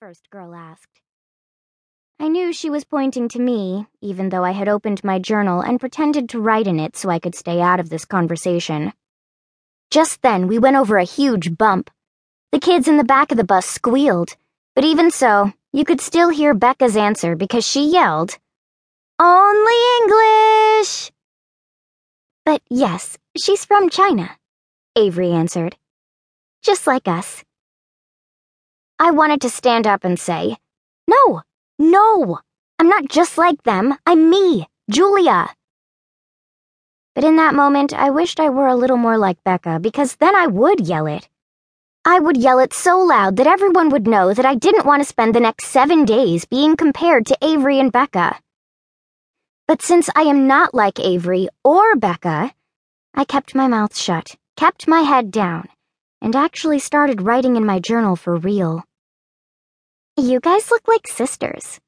the first girl asked. I knew she was pointing to me, even though I had opened my journal and pretended to write in it so I could stay out of this conversation. Just then, we went over a huge bump. The kids in the back of the bus squealed, but even so, you could still hear Becca's answer because she yelled, Only English! But yes, she's from China, Avery answered. Just like us. I wanted to stand up and say, No, no, I'm not just like them. I'm me, Julia. But in that moment, I wished I were a little more like Becca because then I would yell it. I would yell it so loud that everyone would know that I didn't want to spend the next seven days being compared to Avery and Becca. But since I am not like Avery or Becca, I kept my mouth shut, kept my head down, and actually started writing in my journal for real. You guys look like sisters,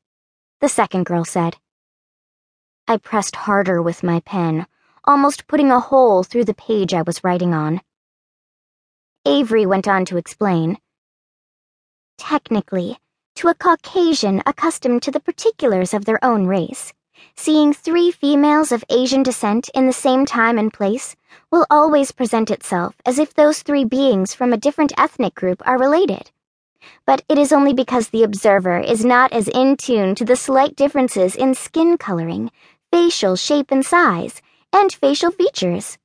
the second girl said. I pressed harder with my pen, almost putting a hole through the page I was writing on. Avery went on to explain. Technically, to a Caucasian accustomed to the particulars of their own race, seeing three females of Asian descent in the same time and place will always present itself as if those three beings from a different ethnic group are related but it is only because the observer is not as in tune to the slight differences in skin coloring, facial shape and size, and facial features.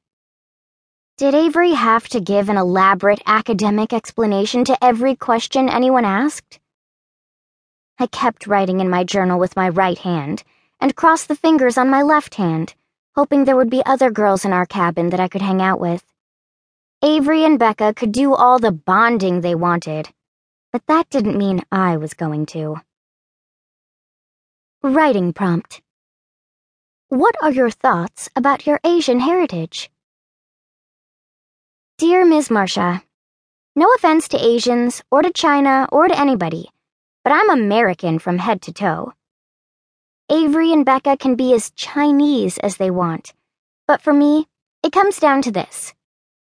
Did Avery have to give an elaborate academic explanation to every question anyone asked? I kept writing in my journal with my right hand and crossed the fingers on my left hand, hoping there would be other girls in our cabin that I could hang out with. Avery and Becca could do all the bonding they wanted but that didn't mean I was going to. Writing prompt. What are your thoughts about your Asian heritage? Dear Ms. Marcia, no offense to Asians, or to China, or to anybody, but I'm American from head to toe. Avery and Becca can be as Chinese as they want, but for me, it comes down to this.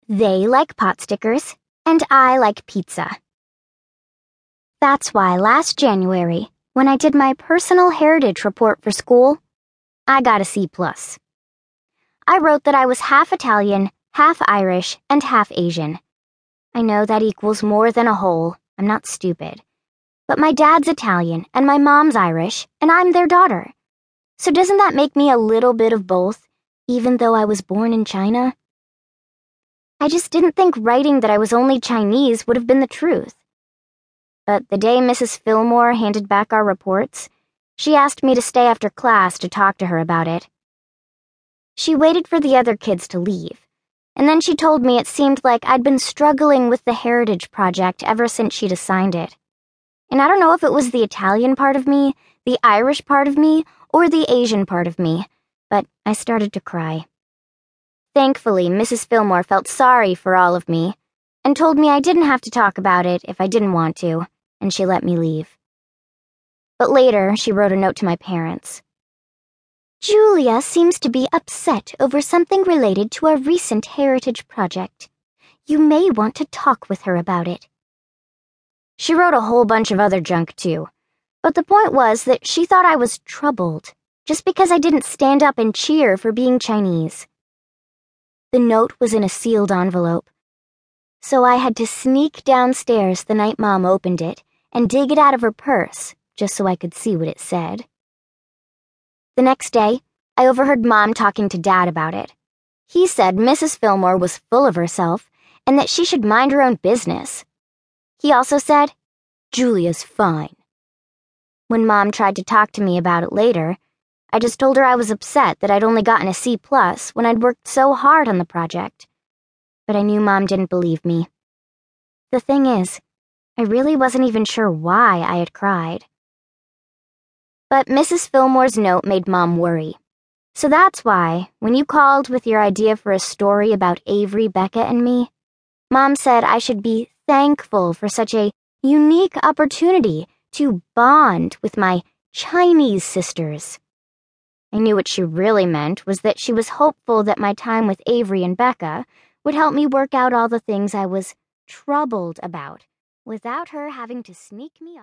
They like pot stickers, and I like pizza. That's why last January, when I did my personal heritage report for school, I got a C+. plus. I wrote that I was half Italian, half Irish, and half Asian. I know that equals more than a whole. I'm not stupid. But my dad's Italian, and my mom's Irish, and I'm their daughter. So doesn't that make me a little bit of both, even though I was born in China? I just didn't think writing that I was only Chinese would have been the truth. But the day Mrs. Fillmore handed back our reports, she asked me to stay after class to talk to her about it. She waited for the other kids to leave, and then she told me it seemed like I'd been struggling with the Heritage Project ever since she'd assigned it. And I don't know if it was the Italian part of me, the Irish part of me, or the Asian part of me, but I started to cry. Thankfully, Mrs. Fillmore felt sorry for all of me and told me I didn't have to talk about it if I didn't want to and she let me leave. But later, she wrote a note to my parents. Julia seems to be upset over something related to a recent heritage project. You may want to talk with her about it. She wrote a whole bunch of other junk, too. But the point was that she thought I was troubled just because I didn't stand up and cheer for being Chinese. The note was in a sealed envelope, so I had to sneak downstairs the night Mom opened it and dig it out of her purse just so I could see what it said. The next day, I overheard Mom talking to Dad about it. He said Mrs. Fillmore was full of herself and that she should mind her own business. He also said, Julia's fine. When Mom tried to talk to me about it later, I just told her I was upset that I'd only gotten a C plus when I'd worked so hard on the project. But I knew Mom didn't believe me. The thing is, I really wasn't even sure why I had cried. But Mrs. Fillmore's note made Mom worry. So that's why, when you called with your idea for a story about Avery, Becca, and me, Mom said I should be thankful for such a unique opportunity to bond with my Chinese sisters. I knew what she really meant was that she was hopeful that my time with Avery and Becca would help me work out all the things I was troubled about without her having to sneak me off.